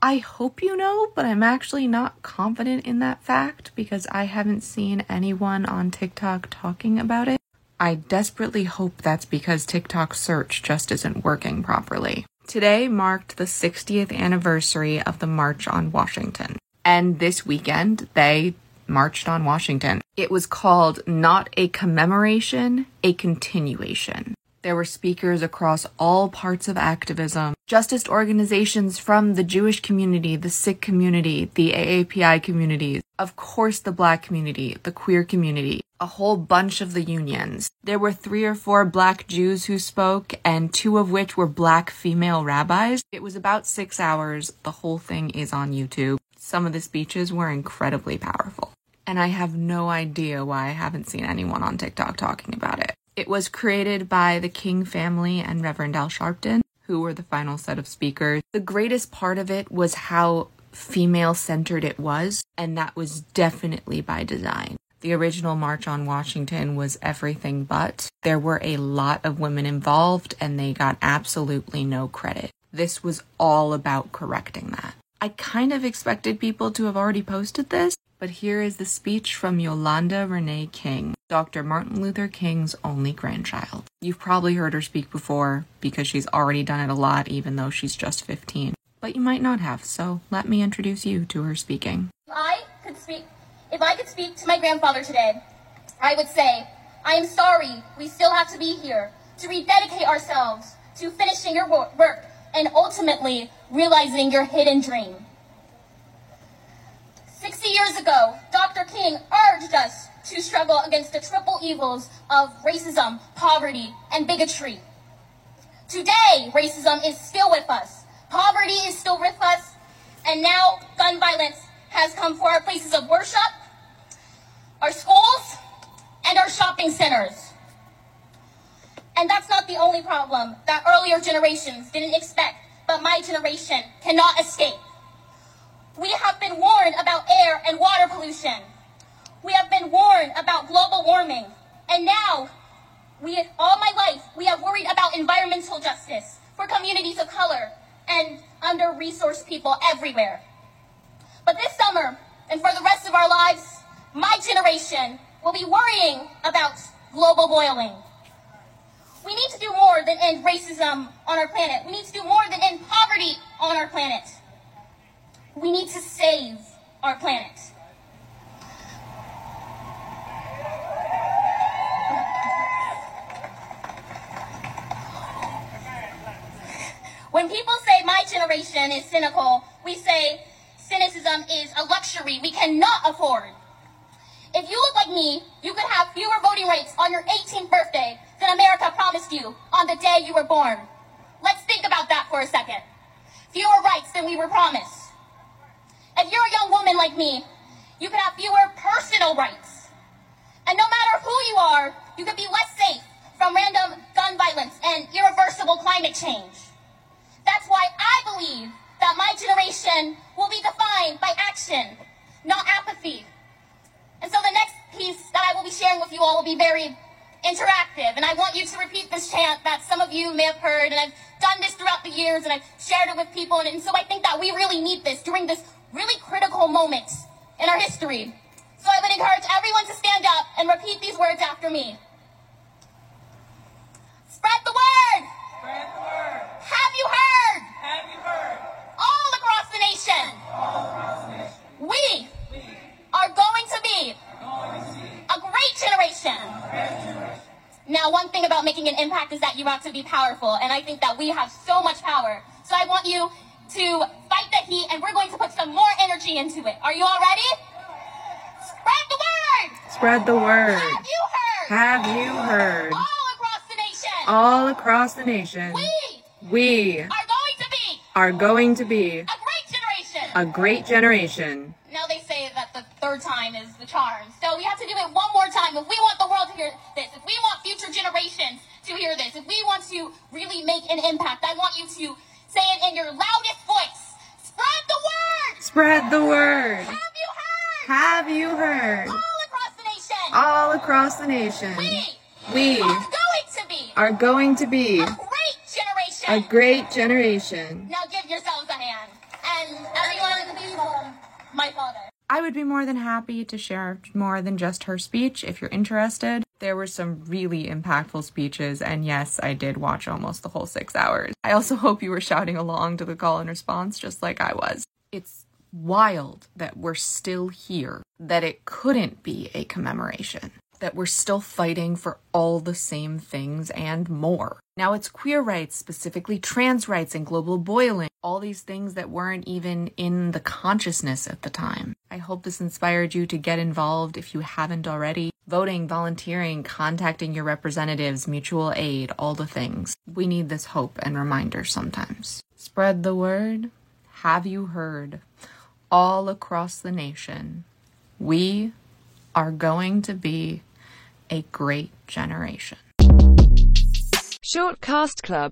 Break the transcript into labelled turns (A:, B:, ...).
A: I hope you know, but I'm actually not confident in that fact because I haven't seen anyone on TikTok talking about it. I desperately hope that's because TikTok search just isn't working properly. Today marked the 60th anniversary of the March on Washington. And this weekend, they marched on Washington. It was called not a commemoration, a continuation. There were speakers across all parts of activism, justice organizations from the Jewish community, the Sikh community, the AAPI communities, of course, the black community, the queer community, a whole bunch of the unions. There were three or four black Jews who spoke, and two of which were black female rabbis. It was about six hours. The whole thing is on YouTube. Some of the speeches were incredibly powerful. And I have no idea why I haven't seen anyone on TikTok talking about it. It was created by the King family and Reverend Al Sharpton, who were the final set of speakers. The greatest part of it was how female centered it was, and that was definitely by design. The original March on Washington was everything but. There were a lot of women involved, and they got absolutely no credit. This was all about correcting that. I kind of expected people to have already posted this, but here is the speech from Yolanda Renee King, Dr. Martin Luther King's only grandchild. You've probably heard her speak before because she's already done it a lot, even though she's just 15. But you might not have, so let me introduce you to her speaking.
B: I could speak, if I could speak to my grandfather today, I would say, I am sorry we still have to be here to rededicate ourselves to finishing your work and ultimately realizing your hidden dream. 60 years ago, Dr. King urged us to struggle against the triple evils of racism, poverty, and bigotry. Today, racism is still with us. Poverty is still with us. And now gun violence has come for our places of worship, our schools, and our shopping centers. And that's not the only problem that earlier generations didn't expect, but my generation cannot escape. We have been warned about air and water pollution. We have been warned about global warming. And now, we, all my life, we have worried about environmental justice for communities of color and under-resourced people everywhere. But this summer, and for the rest of our lives, my generation will be worrying about global boiling. We need to do more than end racism on our planet. We need to do more than end poverty on our planet. We need to save our planet. When people say my generation is cynical, we say cynicism is a luxury we cannot afford. If you look like me, you could have fewer voting rights on your 18th birthday than America promised you on the day you were born. Let's think about that for a second. Fewer rights than we were promised. If you're a young woman like me, you could have fewer personal rights. And no matter who you are, you could be less safe from random gun violence and irreversible climate change. That's why I believe that my generation will be defined by action, not apathy. And so the next piece that I will be sharing with you all will be very interactive. And I want you to repeat this chant that some of you may have heard. And I've done this throughout the years and I've shared it with people. And, and so I think that we really need this during this really critical moment in our history. So I would encourage everyone to stand up and repeat these words after me. Spread the word.
C: Spread the word.
B: Have you heard?
C: Have you heard?
B: All across the nation.
C: All across the nation.
B: We,
C: we
B: are going to be
C: going to see
B: a great generation.
C: a great generation.
B: Now, one thing about making an impact is that you have to be powerful, and I think that we have so much power. So I want you to fight the heat, and we're going to put some more energy into it. Are you all ready? Spread the word!
A: Spread the word.
B: Have you heard?
A: Have you heard?
B: All across the nation,
A: All across the nation,
B: we
A: we
B: are going to be
A: are going to be
B: a great generation.
A: a great generation.
B: Now they say that the third time is the charm. So we have to do it one more time. If we want the world to hear this, if we want future generations to hear this, if we want to really make an impact, I want you to say it in your loudest voice. Spread the word!
A: Spread the word.
B: Have you heard?
A: Have you heard?
B: All across the nation,
A: All across the nation,
B: we
A: we
B: are going to be
A: are going to be
B: a great generation.
A: a great generation.
B: Now give yourselves a hand. And everyone, my father.
A: I would be more than happy to share more than just her speech if you're interested. There were some really impactful speeches, and yes, I did watch almost the whole six hours. I also hope you were shouting along to the call and response just like I was. It's wild that we're still here, that it couldn't be a commemoration, that we're still fighting for all the same things and more. Now it's queer rights, specifically trans rights and global boiling, all these things that weren't even in the consciousness at the time. I hope this inspired you to get involved if you haven't already. Voting, volunteering, contacting your representatives, mutual aid, all the things. We need this hope and reminder sometimes. Spread the word. Have you heard? All across the nation, we are going to be a great generation.
D: Shortcast Club